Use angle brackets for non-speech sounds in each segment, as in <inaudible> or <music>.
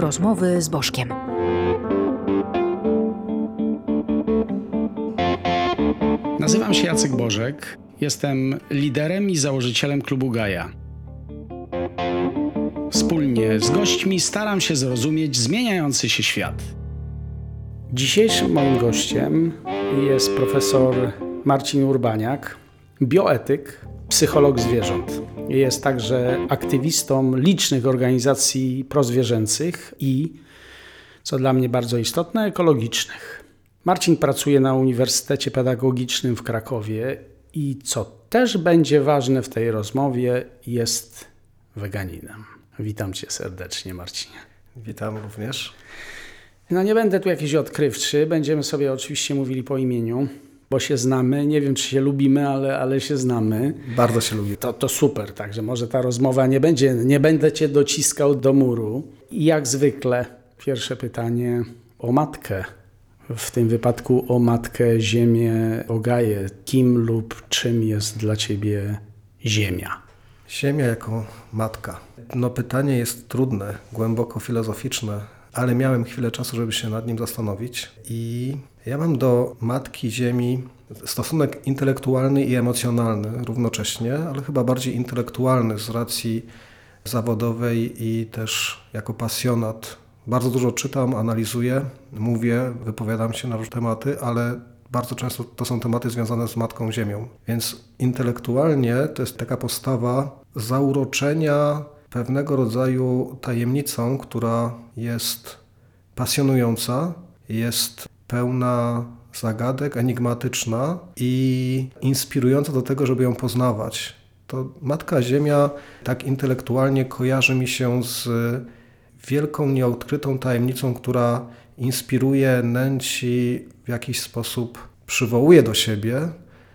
Rozmowy z Bożkiem. Nazywam się Jacek Bożek. Jestem liderem i założycielem klubu Gaja. Wspólnie z gośćmi staram się zrozumieć zmieniający się świat. Dzisiejszym moim gościem jest profesor Marcin Urbaniak, bioetyk, psycholog zwierząt. Jest także aktywistą licznych organizacji prozwierzęcych i, co dla mnie bardzo istotne, ekologicznych. Marcin pracuje na Uniwersytecie Pedagogicznym w Krakowie i co też będzie ważne w tej rozmowie, jest weganinem. Witam cię serdecznie, Marcinie. Witam również. No nie będę tu jakiś odkrywczy, będziemy sobie oczywiście mówili po imieniu, bo się znamy. Nie wiem, czy się lubimy, ale, ale się znamy. Bardzo się lubi. To, to super, także może ta rozmowa nie będzie, nie będę cię dociskał do muru. I jak zwykle, pierwsze pytanie o matkę. W tym wypadku o matkę Ziemię, o Gaję. Kim lub czym jest dla ciebie Ziemia? Ziemia jako matka. No pytanie jest trudne, głęboko filozoficzne, ale miałem chwilę czasu, żeby się nad nim zastanowić i ja mam do Matki Ziemi stosunek intelektualny i emocjonalny równocześnie, ale chyba bardziej intelektualny z racji zawodowej i też jako pasjonat. Bardzo dużo czytam, analizuję, mówię, wypowiadam się na różne tematy, ale bardzo często to są tematy związane z Matką Ziemią. Więc intelektualnie to jest taka postawa zauroczenia pewnego rodzaju tajemnicą, która jest pasjonująca, jest pełna zagadek, enigmatyczna i inspirująca do tego, żeby ją poznawać. To Matka Ziemia tak intelektualnie kojarzy mi się z wielką, nieodkrytą tajemnicą, która inspiruje, nęci, w jakiś sposób przywołuje do siebie.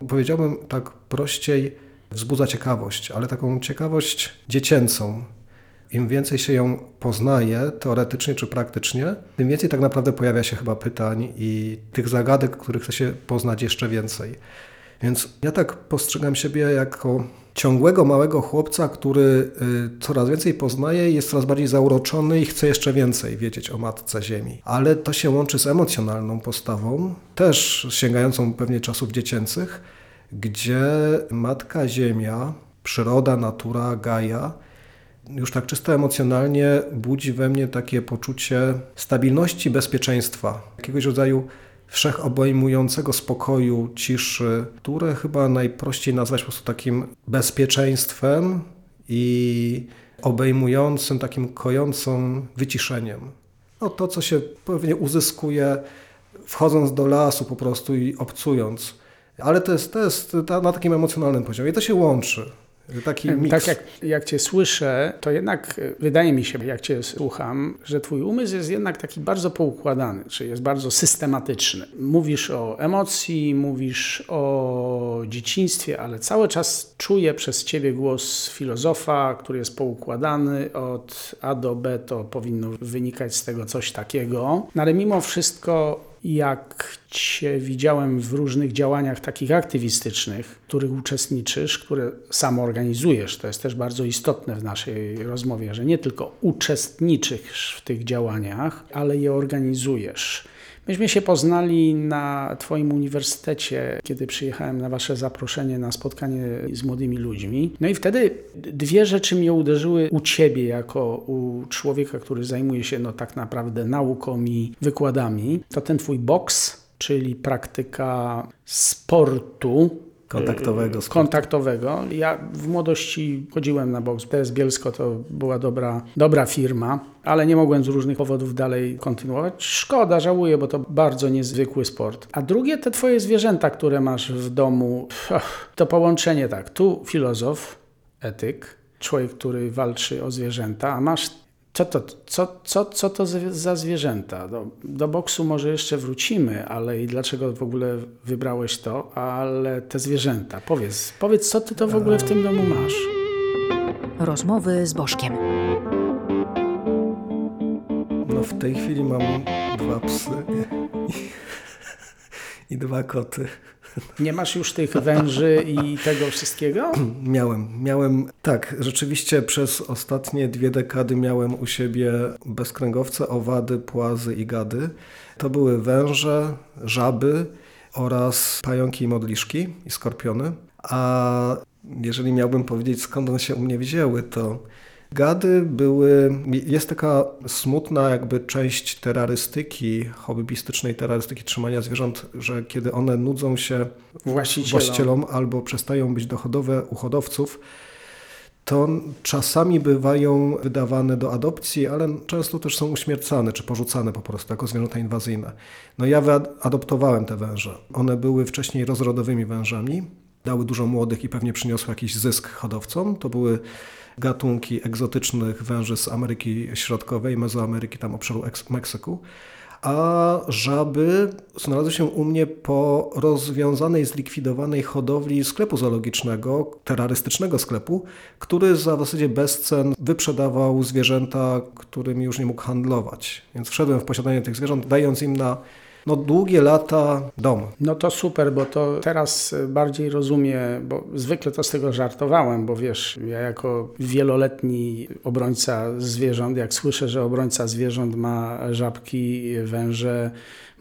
Powiedziałbym tak prościej, wzbudza ciekawość, ale taką ciekawość dziecięcą. Im więcej się ją poznaje, teoretycznie czy praktycznie, tym więcej tak naprawdę pojawia się chyba pytań i tych zagadek, których chce się poznać jeszcze więcej. Więc ja tak postrzegam siebie jako ciągłego małego chłopca, który y, coraz więcej poznaje, jest coraz bardziej zauroczony i chce jeszcze więcej wiedzieć o Matce Ziemi. Ale to się łączy z emocjonalną postawą, też sięgającą pewnie czasów dziecięcych, gdzie Matka Ziemia, przyroda, natura, Gaia, już tak czysto emocjonalnie budzi we mnie takie poczucie stabilności, bezpieczeństwa, jakiegoś rodzaju wszechobejmującego spokoju, ciszy, które chyba najprościej nazwać po prostu takim bezpieczeństwem i obejmującym, takim kojącym wyciszeniem. No to, co się pewnie uzyskuje wchodząc do lasu po prostu i obcując. Ale to jest, to jest na takim emocjonalnym poziomie i to się łączy. Taki miks. Tak jak, jak Cię słyszę, to jednak wydaje mi się, jak Cię słucham, że Twój umysł jest jednak taki bardzo poukładany, czyli jest bardzo systematyczny. Mówisz o emocji, mówisz o dzieciństwie, ale cały czas czuję przez Ciebie głos filozofa, który jest poukładany od A do B, to powinno wynikać z tego coś takiego. No ale mimo wszystko jak Cię widziałem w różnych działaniach takich aktywistycznych, w których uczestniczysz, które sam organizujesz, to jest też bardzo istotne w naszej rozmowie, że nie tylko uczestniczysz w tych działaniach, ale je organizujesz. Myśmy się poznali na Twoim uniwersytecie, kiedy przyjechałem na Wasze zaproszenie na spotkanie z młodymi ludźmi. No i wtedy dwie rzeczy mnie uderzyły u Ciebie, jako u człowieka, który zajmuje się no, tak naprawdę nauką i wykładami. To ten Twój boks, czyli praktyka sportu, kontaktowego. Sportu. Kontaktowego. Ja w młodości chodziłem na boks. PS Bielsko to była dobra, dobra firma, ale nie mogłem z różnych powodów dalej kontynuować. Szkoda, żałuję, bo to bardzo niezwykły sport. A drugie, te twoje zwierzęta, które masz w domu, to połączenie tak, tu filozof, etyk, człowiek, który walczy o zwierzęta, a masz co to, co, co, co to za zwierzęta? Do, do boksu może jeszcze wrócimy, ale i dlaczego w ogóle wybrałeś to, ale te zwierzęta. Powiedz, powiedz, co ty to w ogóle w tym domu masz? Rozmowy z Bożkiem. No w tej chwili mam dwa psy i, i dwa koty. Nie masz już tych węży i tego wszystkiego? <clears throat> Miałem, miałem, tak, rzeczywiście przez ostatnie dwie dekady miałem u siebie bezkręgowce, owady, płazy i gady. To były węże, żaby oraz pająki i modliszki i skorpiony. A jeżeli miałbym powiedzieć skąd one się u mnie wzięły, to Gady były, jest taka smutna jakby część terrorystyki, hobbystycznej terrorystyki trzymania zwierząt, że kiedy one nudzą się Właścicielom. właścicielom albo przestają być dochodowe u hodowców, to czasami bywają wydawane do adopcji, ale często też są uśmiercane czy porzucane po prostu jako zwierzęta inwazyjne. No ja wyadoptowałem te węże. One były wcześniej rozrodowymi wężami, dały dużo młodych i pewnie przyniosły jakiś zysk hodowcom. To były gatunki egzotycznych węży z Ameryki Środkowej, Mezoameryki, tam obszaru Meksyku. A żaby znalazły się u mnie po rozwiązanej, zlikwidowanej hodowli sklepu zoologicznego, terrorystycznego sklepu, który za w zasadzie bezcen wyprzedawał zwierzęta, którymi już nie mógł handlować. Więc wszedłem w posiadanie tych zwierząt, dając im na no, długie lata dom. No to super, bo to teraz bardziej rozumiem, bo zwykle to z tego żartowałem, bo wiesz, ja jako wieloletni obrońca zwierząt, jak słyszę, że obrońca zwierząt ma żabki, węże,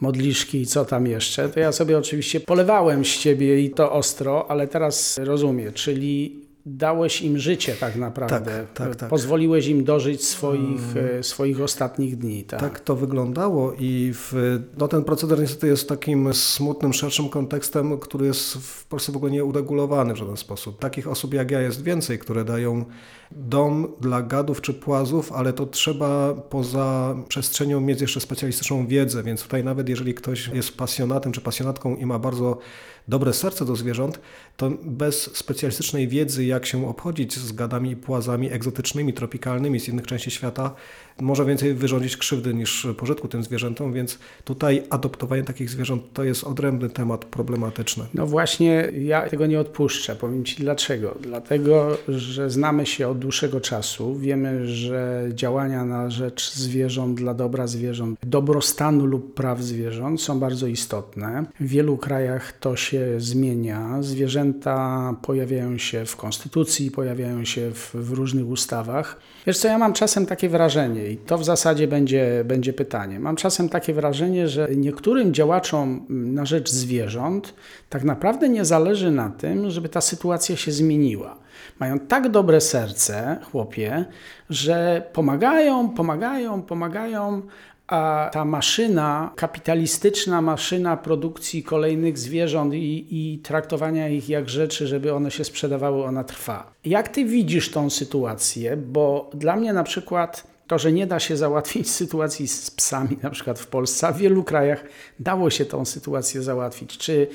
modliszki i co tam jeszcze, to ja sobie oczywiście polewałem z ciebie i to ostro, ale teraz rozumiem, czyli dałeś im życie tak naprawdę. Tak, tak, tak. Pozwoliłeś im dożyć swoich, hmm. swoich ostatnich dni. Tak? tak to wyglądało i w, no ten proceder niestety jest takim smutnym, szerszym kontekstem, który jest w Polsce w ogóle nie uregulowany w żaden sposób. Takich osób jak ja jest więcej, które dają dom dla gadów czy płazów, ale to trzeba poza przestrzenią mieć jeszcze specjalistyczną wiedzę, więc tutaj nawet jeżeli ktoś jest pasjonatem czy pasjonatką i ma bardzo dobre serce do zwierząt, to bez specjalistycznej wiedzy, jak się obchodzić z gadami i płazami egzotycznymi, tropikalnymi z innych części świata, może więcej wyrządzić krzywdy niż pożytku tym zwierzętom, więc tutaj adoptowanie takich zwierząt to jest odrębny temat problematyczny. No właśnie, ja tego nie odpuszczę. Powiem Ci dlaczego. Dlatego, że znamy się od dłuższego czasu. Wiemy, że działania na rzecz zwierząt, dla dobra zwierząt, dobrostanu lub praw zwierząt są bardzo istotne. W wielu krajach to się zmienia. Zwierzęta pojawiają się w konstytucji, pojawiają się w, w różnych ustawach. Wiesz co, ja mam czasem takie wrażenie i to w zasadzie będzie, będzie pytanie. Mam czasem takie wrażenie, że niektórym działaczom na rzecz zwierząt tak naprawdę nie zależy na tym, żeby ta sytuacja się zmieniła. Mają tak dobre serce, chłopie, że pomagają, pomagają, pomagają, a ta maszyna, kapitalistyczna maszyna produkcji kolejnych zwierząt i, i, traktowania ich jak rzeczy, żeby one się sprzedawały, ona trwa. Jak ty widzisz tą sytuację? Bo dla mnie na przykład to, że nie da się załatwić <laughs> sytuacji z psami, na przykład w Polsce, a w wielu krajach dało się tą sytuację załatwić. Czy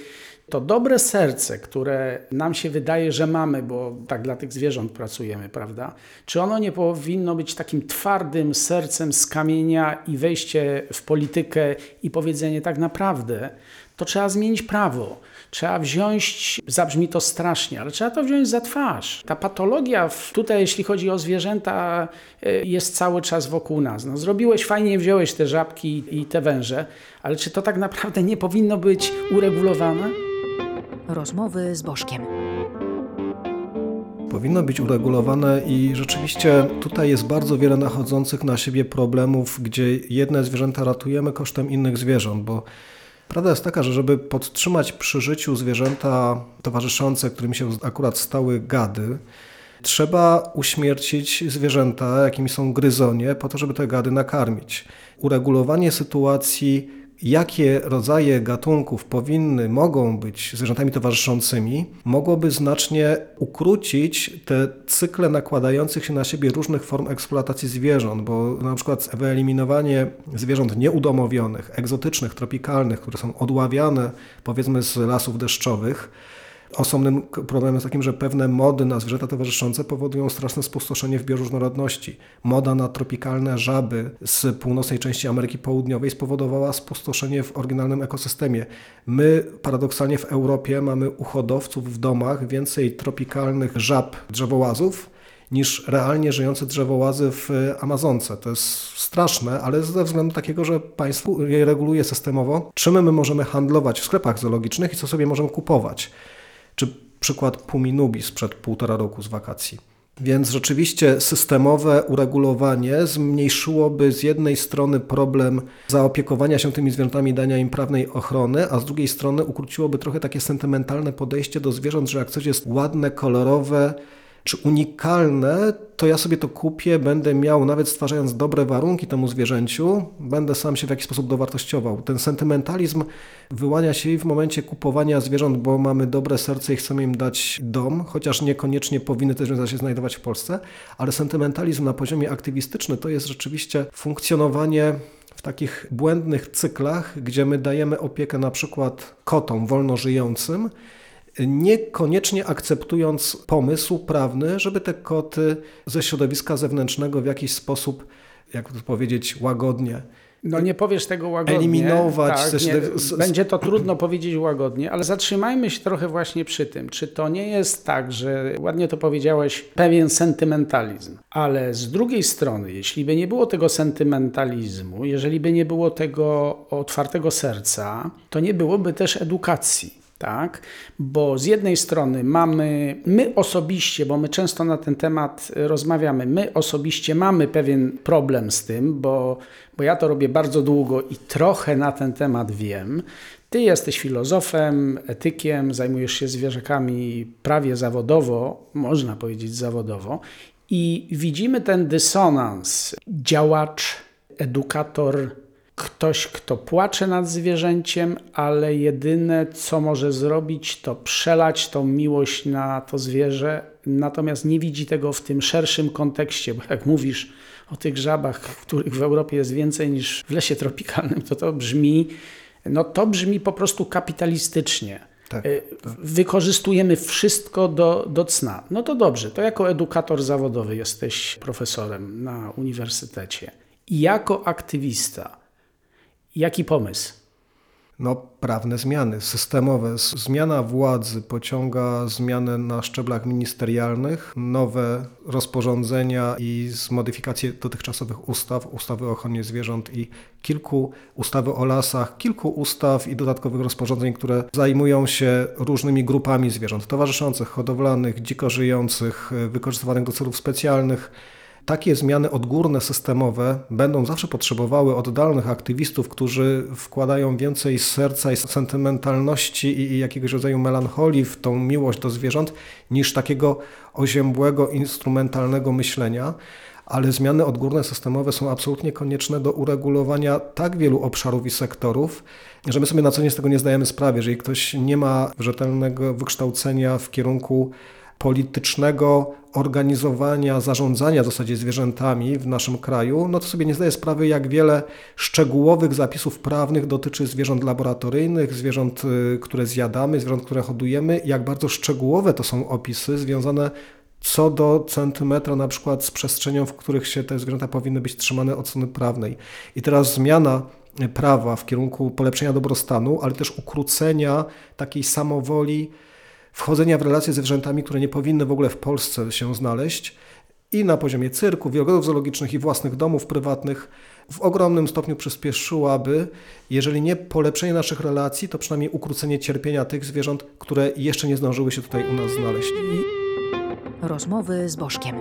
to dobre serce, które nam się wydaje, że mamy, bo tak dla tych zwierząt pracujemy, prawda? Czy ono nie powinno być takim twardym sercem z kamienia i wejście w politykę i powiedzenie tak naprawdę, to trzeba zmienić prawo. Trzeba wziąć, zabrzmi to strasznie, ale trzeba to wziąć za twarz. Ta patologia tutaj, jeśli chodzi o zwierzęta, e, jest cały czas wokół nas. No, zrobiłeś fajnie, wziąłeś te żabki i te węże, ale czy to tak naprawdę nie powinno być uregulowane? Rozmowy z Bożkiem. Powinno być uregulowane i rzeczywiście tutaj jest bardzo wiele nachodzących na siebie problemów, gdzie jedne zwierzęta ratujemy kosztem innych zwierząt, bo Prawda jest taka, że żeby podtrzymać przy życiu zwierzęta towarzyszące, którym się akurat stały gady, trzeba uśmiercić zwierzęta, jakimi są gryzonie, po to, żeby te gady nakarmić. Uregulowanie sytuacji jakie rodzaje gatunków powinny, mogą być zwierzętami towarzyszącymi, mogłoby znacznie ukrócić te cykle nakładających się na siebie różnych form eksploatacji zwierząt, bo na przykład wyeliminowanie zwierząt nieudomowionych, egzotycznych, tropikalnych, które są odławiane powiedzmy z lasów deszczowych, Osobnym problemem jest takim, że pewne mody na zwierzęta towarzyszące powodują straszne spustoszenie w bioróżnorodności. Moda na tropikalne żaby z północnej części Ameryki Południowej spowodowała spustoszenie w oryginalnym ekosystemie. My paradoksalnie w Europie mamy u hodowców w domach więcej tropikalnych żab drzewołazów niż realnie żyjące drzewołazy w Amazonce. To jest straszne, ale ze względu takiego, że państwo je reguluje systemowo, czym my możemy handlować w sklepach zoologicznych i co sobie możemy kupować. Czy przykład Puminubi sprzed półtora roku z wakacji. Więc rzeczywiście systemowe uregulowanie zmniejszyłoby z jednej strony problem zaopiekowania się tymi zwierzętami, dania im prawnej ochrony, a z drugiej strony ukróciłoby trochę takie sentymentalne podejście do zwierząt, że jak coś jest ładne, kolorowe, czy unikalne, to ja sobie to kupię, będę miał, nawet stwarzając dobre warunki temu zwierzęciu, będę sam się w jakiś sposób dowartościował. Ten sentymentalizm wyłania się i w momencie kupowania zwierząt, bo mamy dobre serce i chcemy im dać dom, chociaż niekoniecznie powinny te zwierzęta się znajdować w Polsce, ale sentymentalizm na poziomie aktywistycznym to jest rzeczywiście funkcjonowanie w takich błędnych cyklach, gdzie my dajemy opiekę na przykład kotom wolno żyjącym, niekoniecznie akceptując pomysł prawny, żeby te koty ze środowiska zewnętrznego w jakiś sposób, jak to powiedzieć, łagodnie no nie powiesz tego łagodnie. Eliminować. Tak, nie, będzie to trudno powiedzieć łagodnie, ale zatrzymajmy się trochę właśnie przy tym. Czy to nie jest tak, że ładnie to powiedziałeś, pewien sentymentalizm, ale z drugiej strony, jeśli by nie było tego sentymentalizmu, jeżeli by nie było tego otwartego serca, to nie byłoby też edukacji tak? Bo z jednej strony mamy, my osobiście, bo my często na ten temat rozmawiamy, my osobiście mamy pewien problem z tym, bo, bo ja to robię bardzo długo i trochę na ten temat wiem. Ty jesteś filozofem, etykiem, zajmujesz się zwierzakami prawie zawodowo, można powiedzieć zawodowo, i widzimy ten dysonans. Działacz, edukator, ktoś, kto płacze nad zwierzęciem, ale jedyne, co może zrobić, to przelać tą miłość na to zwierzę, natomiast nie widzi tego w tym szerszym kontekście, bo jak mówisz o tych żabach, których w Europie jest więcej niż w lesie tropikalnym, to to brzmi, no to brzmi po prostu kapitalistycznie. Tak, e, tak. Wykorzystujemy wszystko do, do cna. No to dobrze, to jako edukator zawodowy jesteś profesorem na uniwersytecie. I jako aktywista, Jaki pomysł? No, prawne zmiany, systemowe. Zmiana władzy pociąga zmianę na szczeblach ministerialnych, nowe rozporządzenia i zmodyfikacje dotychczasowych ustaw, ustawy o ochronie zwierząt i kilku ustawy o lasach, kilku ustaw i dodatkowych rozporządzeń, które zajmują się różnymi grupami zwierząt towarzyszących, hodowlanych, dziko żyjących, wykorzystywanych do celów specjalnych takie zmiany odgórne, systemowe będą zawsze potrzebowały oddalnych aktywistów, którzy wkładają więcej serca i sentymentalności i jakiegoś rodzaju melancholii w tą miłość do zwierząt, niż takiego oziębłego, instrumentalnego myślenia ale zmiany odgórne systemowe są absolutnie konieczne do uregulowania tak wielu obszarów i sektorów, że my sobie na co dzień z tego nie zdajemy sprawy. Jeżeli ktoś nie ma rzetelnego wykształcenia w kierunku politycznego organizowania, zarządzania w zasadzie zwierzętami w naszym kraju, no to sobie nie zdaję sprawy, jak wiele szczegółowych zapisów prawnych dotyczy zwierząt laboratoryjnych, zwierząt, y, które zjadamy, zwierząt, które hodujemy, jak bardzo szczegółowe to są opisy związane co do centymetra na przykład z przestrzenią, w których się te zwierzęta powinny być trzymane od strony prawnej. I teraz zmiana prawa w kierunku polepszenia dobrostanu, ale też ukrócenia takiej samowoli, wchodzenia w relacje ze zwierzętami, które nie powinny w ogóle w Polsce się znaleźć i na poziomie cyrku, wielogrodów zoologicznych i własnych domów prywatnych w ogromnym stopniu przyspieszyłaby, jeżeli nie polepszenie naszych relacji, to przynajmniej ukrócenie cierpienia tych zwierząt, które jeszcze nie zdążyły się tutaj u nas znaleźć. Rozmowy z Bożkiem.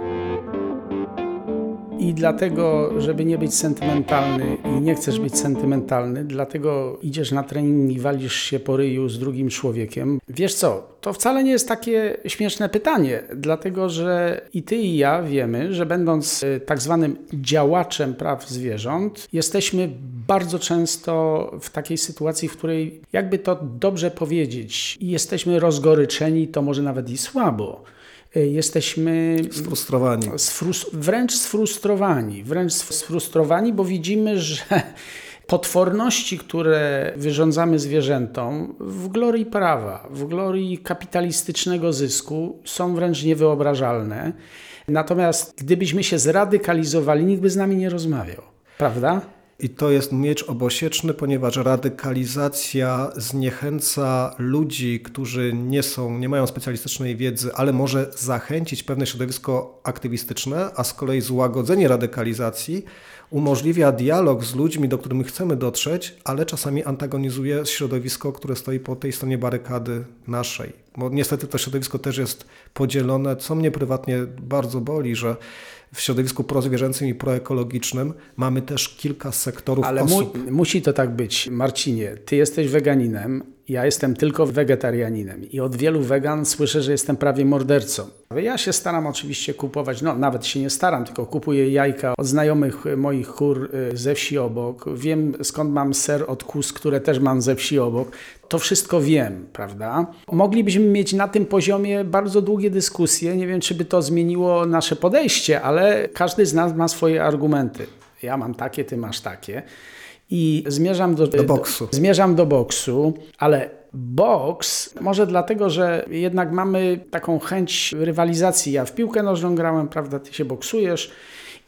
I dlatego, żeby nie być sentymentalny i nie chcesz być sentymentalny, dlatego idziesz na trening i walisz się po ryju z drugim człowiekiem. Wiesz co, to wcale nie jest takie śmieszne pytanie, dlatego że i ty i ja wiemy, że będąc y, tak zwanym działaczem praw zwierząt, jesteśmy bardzo często w takiej sytuacji, w której jakby to dobrze powiedzieć, jesteśmy rozgoryczeni, to może nawet i słabo jesteśmy sfrustrowani. wręcz sfrustrowani, wręcz sfrustrowani, bo widzimy, <laughs> że potworności, które wyrządzamy zwierzętom w glorii prawa, w glorii kapitalistycznego zysku są wręcz niewyobrażalne. Natomiast gdybyśmy się zradykalizowali, nikt by z nami nie rozmawiał, prawda? I to jest miecz obosieczny, ponieważ radykalizacja zniechęca ludzi, którzy nie są, nie mają specjalistycznej wiedzy, ale może zachęcić pewne środowisko aktywistyczne, a z kolei złagodzenie radykalizacji umożliwia dialog z ludźmi, do których chcemy dotrzeć, ale czasami antagonizuje środowisko, które stoi po tej stronie barykady naszej. Bo niestety to środowisko też jest podzielone, co mnie prywatnie bardzo boli, że w środowisku prozwierzęcym i proekologicznym mamy też kilka sektorów Ale mu, osób. musi to tak być. Marcinie, ty jesteś weganinem, ja jestem tylko wegetarianinem i od wielu wegan słyszę, że jestem prawie mordercą. Ja się staram oczywiście kupować, no nawet się nie staram, tylko kupuję jajka od znajomych moich kur y, ze wsi obok. Wiem skąd mam ser od kus, które też mam ze wsi obok. To wszystko wiem, prawda? Moglibyśmy mieć na tym poziomie bardzo długie dyskusje. Nie wiem, czy by to zmieniło nasze podejście, ale każdy z nas ma swoje argumenty. Ja mam takie, ty masz takie. I zmierzam do, Do boksu. Zmierzam do boksu, ale boks może dlatego, że jednak mamy taką chęć rywalizacji. Ja w piłkę nożną grałem, prawda, ty się boksujesz.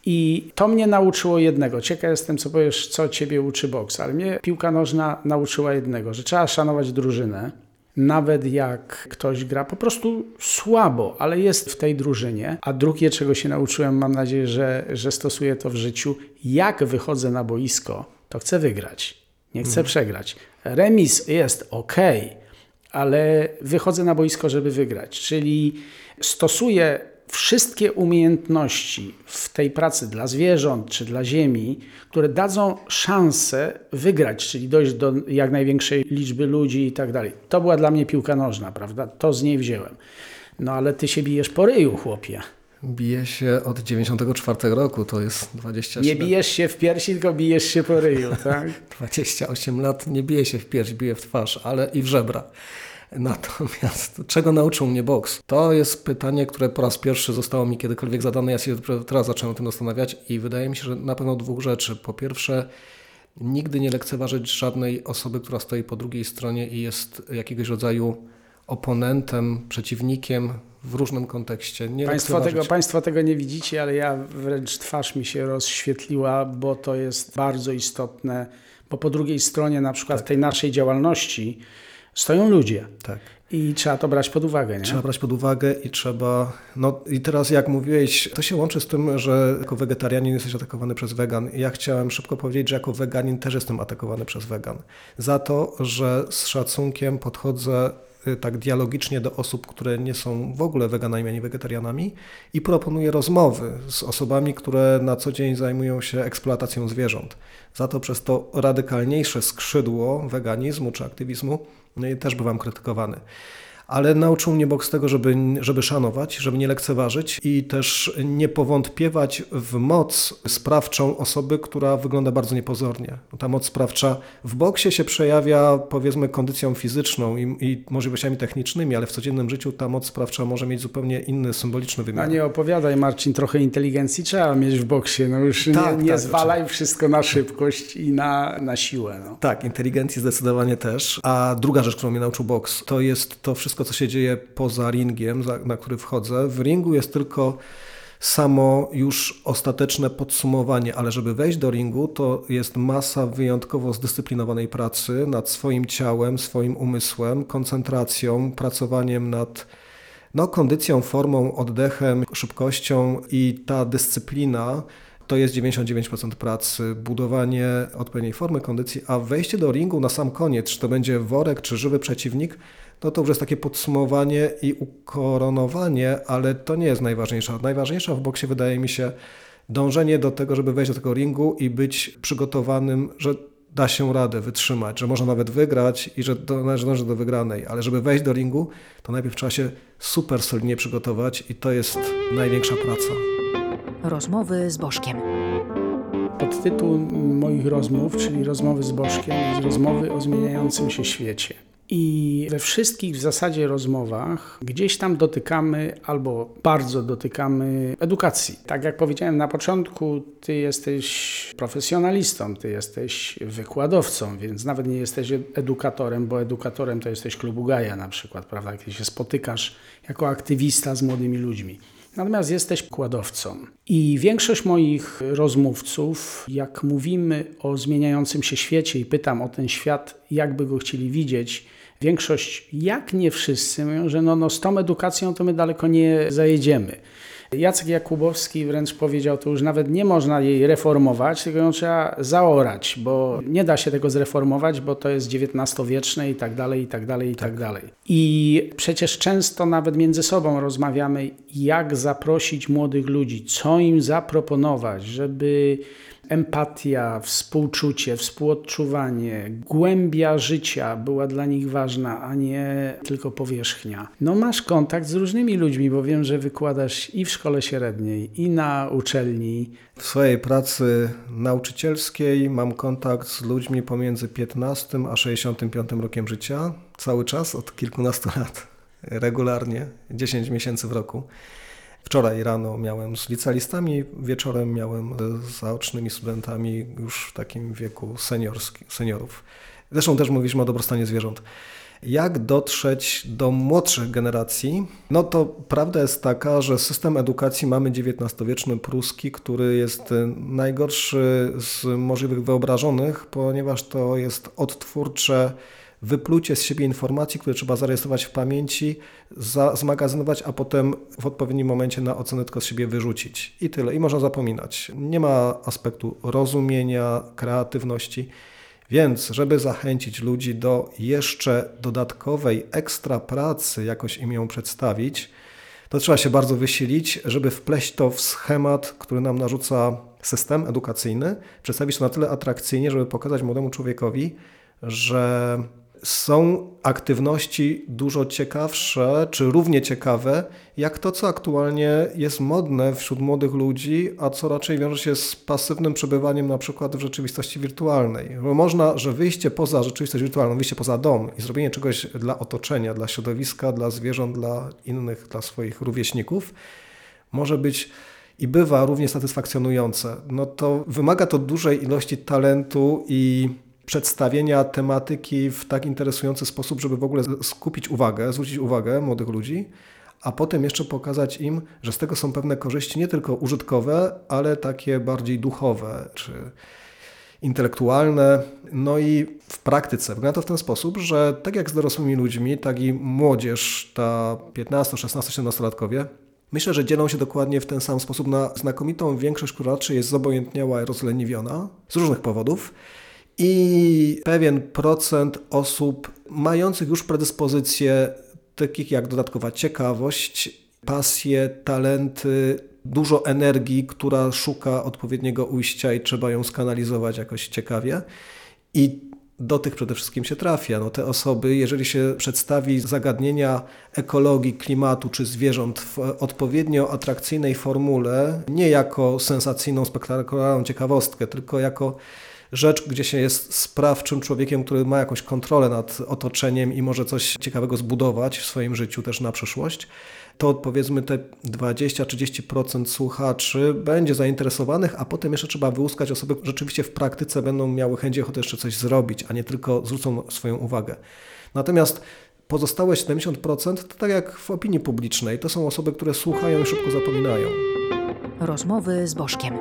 I to mnie nauczyło jednego. Ciekaw jestem, co powiesz, co ciebie uczy boks, ale mnie piłka nożna nauczyła jednego, że trzeba szanować drużynę. Nawet jak ktoś gra po prostu słabo, ale jest w tej drużynie. A drugie, czego się nauczyłem, mam nadzieję, że, że stosuję to w życiu, jak wychodzę na boisko, to chcę wygrać. Nie chcę przegrać. Remis jest ok, ale wychodzę na boisko, żeby wygrać. Czyli stosuję wszystkie umiejętności w tej pracy dla zwierząt czy dla ziemi, które dadzą szansę wygrać, czyli dojść do jak największej liczby ludzi i tak dalej. To była dla mnie piłka nożna, prawda? To z niej wziąłem. No ale ty się bijesz po ryju, chłopie. Bije się od 94 roku, to jest 27, Nie bijesz się w piersi, tylko bijesz się po ryju, <laughs> tak? 28 lat, nie bije się w pierś, bije w twarz, ale i w żebra. Natomiast czego nauczył mnie boks? To jest pytanie, które po raz pierwszy zostało mi kiedykolwiek zadane. Ja się teraz zacząłem o tym zastanawiać i wydaje mi się, że na pewno dwóch rzeczy. Po pierwsze, nigdy nie lekceważyć żadnej osoby, która stoi po drugiej stronie i jest jakiegoś rodzaju oponentem, przeciwnikiem w różnym kontekście. Nie Państwo tego, państwo tego nie widzicie, ale ja wręcz twarz mi się rozświetliła, bo to jest bardzo istotne, bo po drugiej stronie na przykład w tej naszej działalności stoją ludzie Tak. i trzeba to brać pod uwagę, nie? Trzeba brać pod uwagę i trzeba. No i teraz, jak mówiłeś, to się łączy z tym, że jako wegetarianin jesteś atakowany przez wegan. Ja chciałem szybko powiedzieć, że jako weganin też jestem atakowany przez wegan. Za to, że z szacunkiem podchodzę tak dialogicznie do osób, które nie są w ogóle weganami ani wegetarianami i proponuję rozmowy z osobami, które na co dzień zajmują się eksploatacją zwierząt. Za to przez to radykalniejsze skrzydło weganizmu czy aktywizmu no też bywam krytykowany. Ale nauczył mnie boks tego, żeby, żeby szanować, żeby nie lekceważyć i też nie powątpiewać w moc sprawczą osoby, która wygląda bardzo niepozornie. Ta moc sprawcza w boksie się przejawia powiedzmy kondycją fizyczną i, i możliwościami technicznymi, ale w codziennym życiu ta moc sprawcza może mieć zupełnie inny, symboliczny A wymiar. nie opowiadaj, Marcin, trochę inteligencji trzeba mieć w boksie. No już Tak, nie, nie tak, zwalaj wszystko na szybkość i na, na siłę. No. Tak, inteligencji zdecydowanie też. A druga rzecz, którą mnie nauczył boks, to jest to wszystko, co się dzieje poza ringiem, na który wchodzę. W ringu jest tylko samo już ostateczne podsumowanie, ale żeby wejść do ringu, to jest masa wyjątkowo zdyscyplinowanej pracy nad swoim ciałem, swoim umysłem, koncentracją, pracowaniem nad no, kondycją, formą, oddechem, szybkością i ta dyscyplina to jest 99% pracy, budowanie odpowiedniej formy, kondycji, a wejście do ringu na sam koniec, czy to będzie worek, czy żywy przeciwnik, no to już jest takie podsumowanie i ukoronowanie, ale to nie jest najważniejsza. Najważniejsza w boksie wydaje mi się dążenie do tego, żeby wejść do tego ringu i być przygotowanym, że da się radę wytrzymać, że można nawet wygrać i że należy dążyć do wygranej, ale żeby wejść do ringu, to najpierw trzeba się super solidnie przygotować i to jest największa praca. Rozmowy z Bożkiem. Podtytuł moich rozmów, czyli rozmowy z Bożkiem, jest rozmowy o zmieniającym się świecie. I we wszystkich w zasadzie rozmowach gdzieś tam dotykamy albo bardzo dotykamy edukacji. Tak jak powiedziałem na początku, ty jesteś profesjonalistą, ty jesteś wykładowcą, więc nawet nie jesteś edukatorem, bo edukatorem to jesteś klubu Gaja na przykład, prawda? Kiedy się spotykasz jako aktywista z młodymi ludźmi. Natomiast jesteś kładowcą. I większość moich rozmówców, jak mówimy o zmieniającym się świecie i pytam o ten świat, jak by go chcieli widzieć, większość, jak nie wszyscy, mówią, że no, no z tą edukacją to my daleko nie zajedziemy. Jacek Jakubowski wręcz powiedział, to już nawet nie można jej reformować, tylko ją trzeba zaorać, bo nie da się tego zreformować, bo to jest XIX-wieczne i tak dalej, i tak dalej, i tak. tak dalej. I przecież często nawet między sobą rozmawiamy, jak zaprosić młodych ludzi, co im zaproponować, żeby empatia, współczucie, współodczuwanie, głębia życia była dla nich ważna, a nie tylko powierzchnia. No masz kontakt z różnymi ludźmi, bo wiem, że wykładasz i w szkole średniej, i na uczelni. W swojej pracy nauczycielskiej mam kontakt z ludźmi pomiędzy 15 a 65 rokiem życia, cały czas od kilkunastu lat, regularnie, 10 miesięcy w roku. Wczoraj rano miałem z licealistami, wieczorem miałem z zaocznymi studentami już w takim wieku seniorów. Zresztą też mówiliśmy o dobrostanie zwierząt. Jak dotrzeć do młodszych generacji? No to prawda jest taka, że system edukacji mamy XIX-wieczny pruski, który jest najgorszy z możliwych wyobrażonych, ponieważ to jest odtwórcze wyplucie z siebie informacji, które trzeba zarejestrować w pamięci, za, zmagazynować, a potem w odpowiednim momencie na ocenę tylko z siebie wyrzucić. I tyle. I można zapominać. Nie ma aspektu rozumienia, kreatywności. Więc, żeby zachęcić ludzi do jeszcze dodatkowej ekstra pracy, jakoś im ją przedstawić, to trzeba się bardzo wysilić, żeby wpleść to w schemat, który nam narzuca system edukacyjny, przedstawić to na tyle atrakcyjnie, żeby pokazać młodemu człowiekowi, że są aktywności dużo ciekawsze, czy równie ciekawe, jak to, co aktualnie jest modne wśród młodych ludzi, a co raczej wiąże się z pasywnym przebywaniem na przykład w rzeczywistości wirtualnej. Bo można, że wyjście poza rzeczywistość wirtualną, wyjście poza dom i zrobienie czegoś dla otoczenia, dla środowiska, dla zwierząt, dla innych, dla swoich rówieśników, może być i bywa równie satysfakcjonujące. No to wymaga to dużej ilości talentu i przedstawienia tematyki w tak interesujący sposób, żeby w ogóle skupić uwagę, zwrócić uwagę młodych ludzi, a potem jeszcze pokazać im, że z tego są pewne korzyści nie tylko użytkowe, ale takie bardziej duchowe czy intelektualne. No i w praktyce wygląda to w ten sposób, że tak jak z dorosłymi ludźmi, tak i młodzież, ta 15, 16, 17-latkowie, myślę, że dzielą się dokładnie w ten sam sposób na znakomitą większość, która raczej jest zobojętniała i rozleniwiona z różnych powodów i pewien procent osób mających już predyspozycje, takich jak dodatkowa ciekawość, pasje, talenty, dużo energii, która szuka odpowiedniego ujścia i trzeba ją skanalizować jakoś ciekawie. I do tych przede wszystkim się trafia. No te osoby, jeżeli się przedstawi zagadnienia ekologii, klimatu czy zwierząt w odpowiednio atrakcyjnej formule, nie jako sensacyjną, spektakularną ciekawostkę, tylko jako rzecz, gdzie się jest sprawczym człowiekiem, który ma jakąś kontrolę nad otoczeniem i może coś ciekawego zbudować w swoim życiu też na przyszłość, to powiedzmy te 20-30% słuchaczy będzie zainteresowanych, a potem jeszcze trzeba wyłuskać osoby, które rzeczywiście w praktyce będą miały chęć i ochotę jeszcze coś zrobić, a nie tylko zwrócą swoją uwagę. Natomiast pozostałe 70% to tak jak w opinii publicznej, to są osoby, które słuchają i szybko zapominają. Rozmowy z Bożkiem.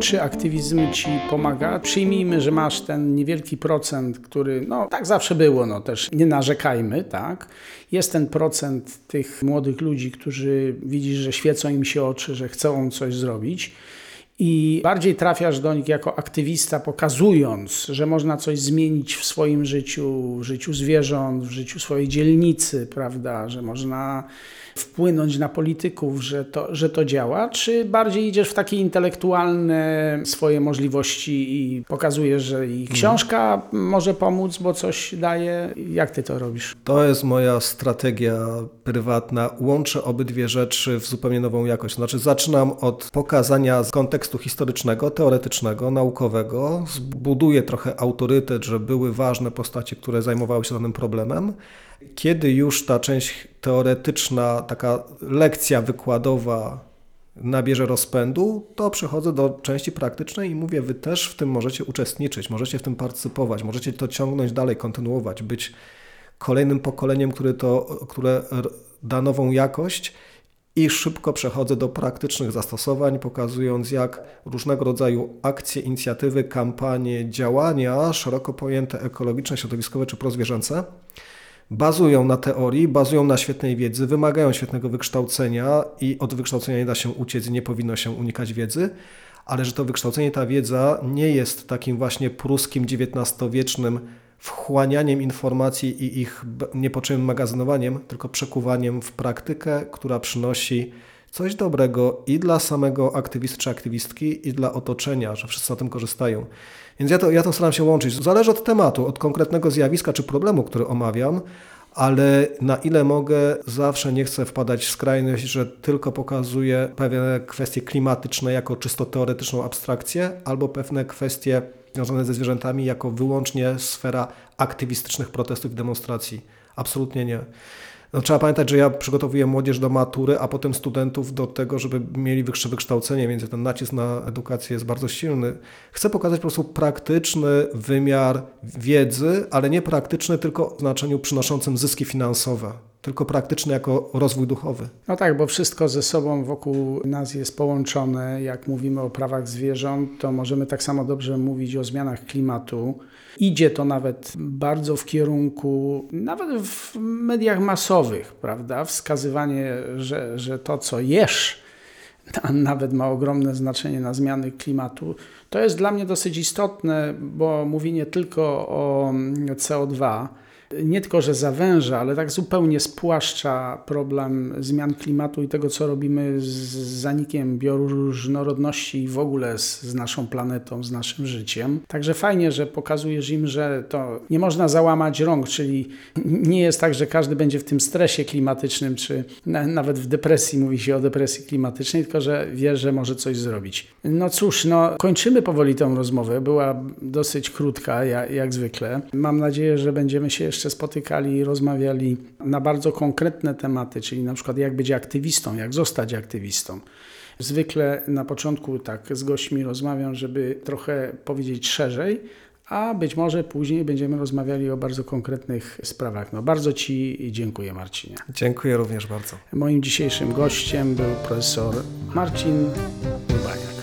Czy aktywizm ci pomaga? Przyjmijmy, że masz ten niewielki procent, który, no tak zawsze było, no też nie narzekajmy, tak? Jest ten procent tych młodych ludzi, którzy widzisz, że świecą im się oczy, że chcą coś zrobić i bardziej trafiasz do nich jako aktywista, pokazując, że można coś zmienić w swoim życiu, w życiu zwierząt, w życiu swojej dzielnicy, prawda, że można wpłynąć na polityków, że to, że to działa, czy bardziej idziesz w takie intelektualne swoje możliwości i pokazujesz, że i książka może pomóc, bo coś daje? Jak ty to robisz? To jest moja strategia prywatna. Łączę obydwie rzeczy w zupełnie nową jakość. Znaczy zaczynam od pokazania z kontekstu historycznego, teoretycznego, naukowego. Zbuduję trochę autorytet, że były ważne postacie, które zajmowały się danym problemem. Kiedy już ta część teoretyczna, taka lekcja wykładowa nabierze rozpędu, to przechodzę do części praktycznej i mówię, wy też w tym możecie uczestniczyć, możecie w tym partycypować, możecie to ciągnąć dalej, kontynuować, być kolejnym pokoleniem, które, to, które da nową jakość i szybko przechodzę do praktycznych zastosowań, pokazując jak różnego rodzaju akcje, inicjatywy, kampanie, działania szeroko pojęte ekologiczne, środowiskowe czy prozwierzęce bazują na teorii, bazują na świetnej wiedzy, wymagają świetnego wykształcenia i od wykształcenia nie da się uciec nie powinno się unikać wiedzy, ale że to wykształcenie, ta wiedza nie jest takim właśnie pruskim XIX-wiecznym wchłanianiem informacji i ich niepotrzebnym magazynowaniem, tylko przekuwaniem w praktykę, która przynosi coś dobrego i dla samego aktywisty czy aktywistki, i dla otoczenia, że wszyscy na tym korzystają. Więc ja to, ja to staram się łączyć. Zależy od tematu, od konkretnego zjawiska czy problemu, który omawiam, ale na ile mogę, zawsze nie chcę wpadać w skrajność, że tylko pokazuję pewne kwestie klimatyczne jako czysto teoretyczną abstrakcję, albo pewne kwestie związane ze zwierzętami jako wyłącznie sfera aktywistycznych protestów i demonstracji. Absolutnie nie. No, trzeba pamiętać, że ja przygotowuję młodzież do matury, a potem studentów do tego, żeby mieli wyższe wykształcenie, więc ten nacisk na edukację jest bardzo silny. Chcę pokazać po prostu praktyczny wymiar wiedzy, ale nie praktyczny tylko w znaczeniu przynoszącym zyski finansowe, tylko praktyczny jako rozwój duchowy. No tak, bo wszystko ze sobą wokół nas jest połączone. Jak mówimy o prawach zwierząt, to możemy tak samo dobrze mówić o zmianach klimatu. Idzie to nawet bardzo w kierunku, nawet w mediach masowych, prawda? Wskazywanie, że, że to, co jesz, <laughs> nawet ma ogromne znaczenie na zmiany klimatu. To jest dla mnie dosyć istotne, bo mówi nie tylko o CO2, nie tylko, że zawęża, ale tak zupełnie spłaszcza problem zmian klimatu i tego, co robimy z zanikiem bioróżnorodności i w ogóle z, z naszą planetą, z naszym życiem. Także fajnie, że pokazujesz im, że to nie można załamać rąk, czyli nie jest tak, że każdy będzie w tym stresie klimatycznym, czy na, nawet w depresji, mówi się o depresji klimatycznej, tylko że wie, że może coś zrobić. No cóż, no kończymy powoli tę rozmowę. Była dosyć krótka, jak, jak zwykle. Mam nadzieję, że będziemy się jeszcze spotykali i rozmawiali na bardzo konkretne tematy, czyli na przykład jak być aktywistą, jak zostać aktywistą. Zwykle na początku tak z gośćmi rozmawiam, żeby trochę powiedzieć szerzej, a być może później będziemy rozmawiali o bardzo konkretnych sprawach. No, bardzo Ci dziękuję, Marcinie. Dziękuję również bardzo. Moim dzisiejszym gościem był profesor Marcin Urbaniak.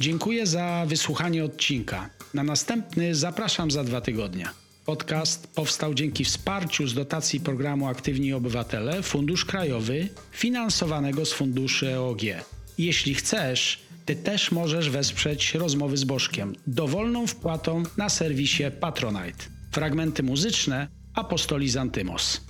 Dziękuję za wysłuchanie odcinka. Na następny zapraszam za dwa tygodnie. Podcast powstał dzięki wsparciu z dotacji programu Aktywni Obywatele Fundusz Krajowy finansowanego z funduszy EOG. Jeśli chcesz, ty też możesz wesprzeć rozmowy z Bożkiem dowolną wpłatą na serwisie Patronite. Fragmenty muzyczne Apostoli Zantymos.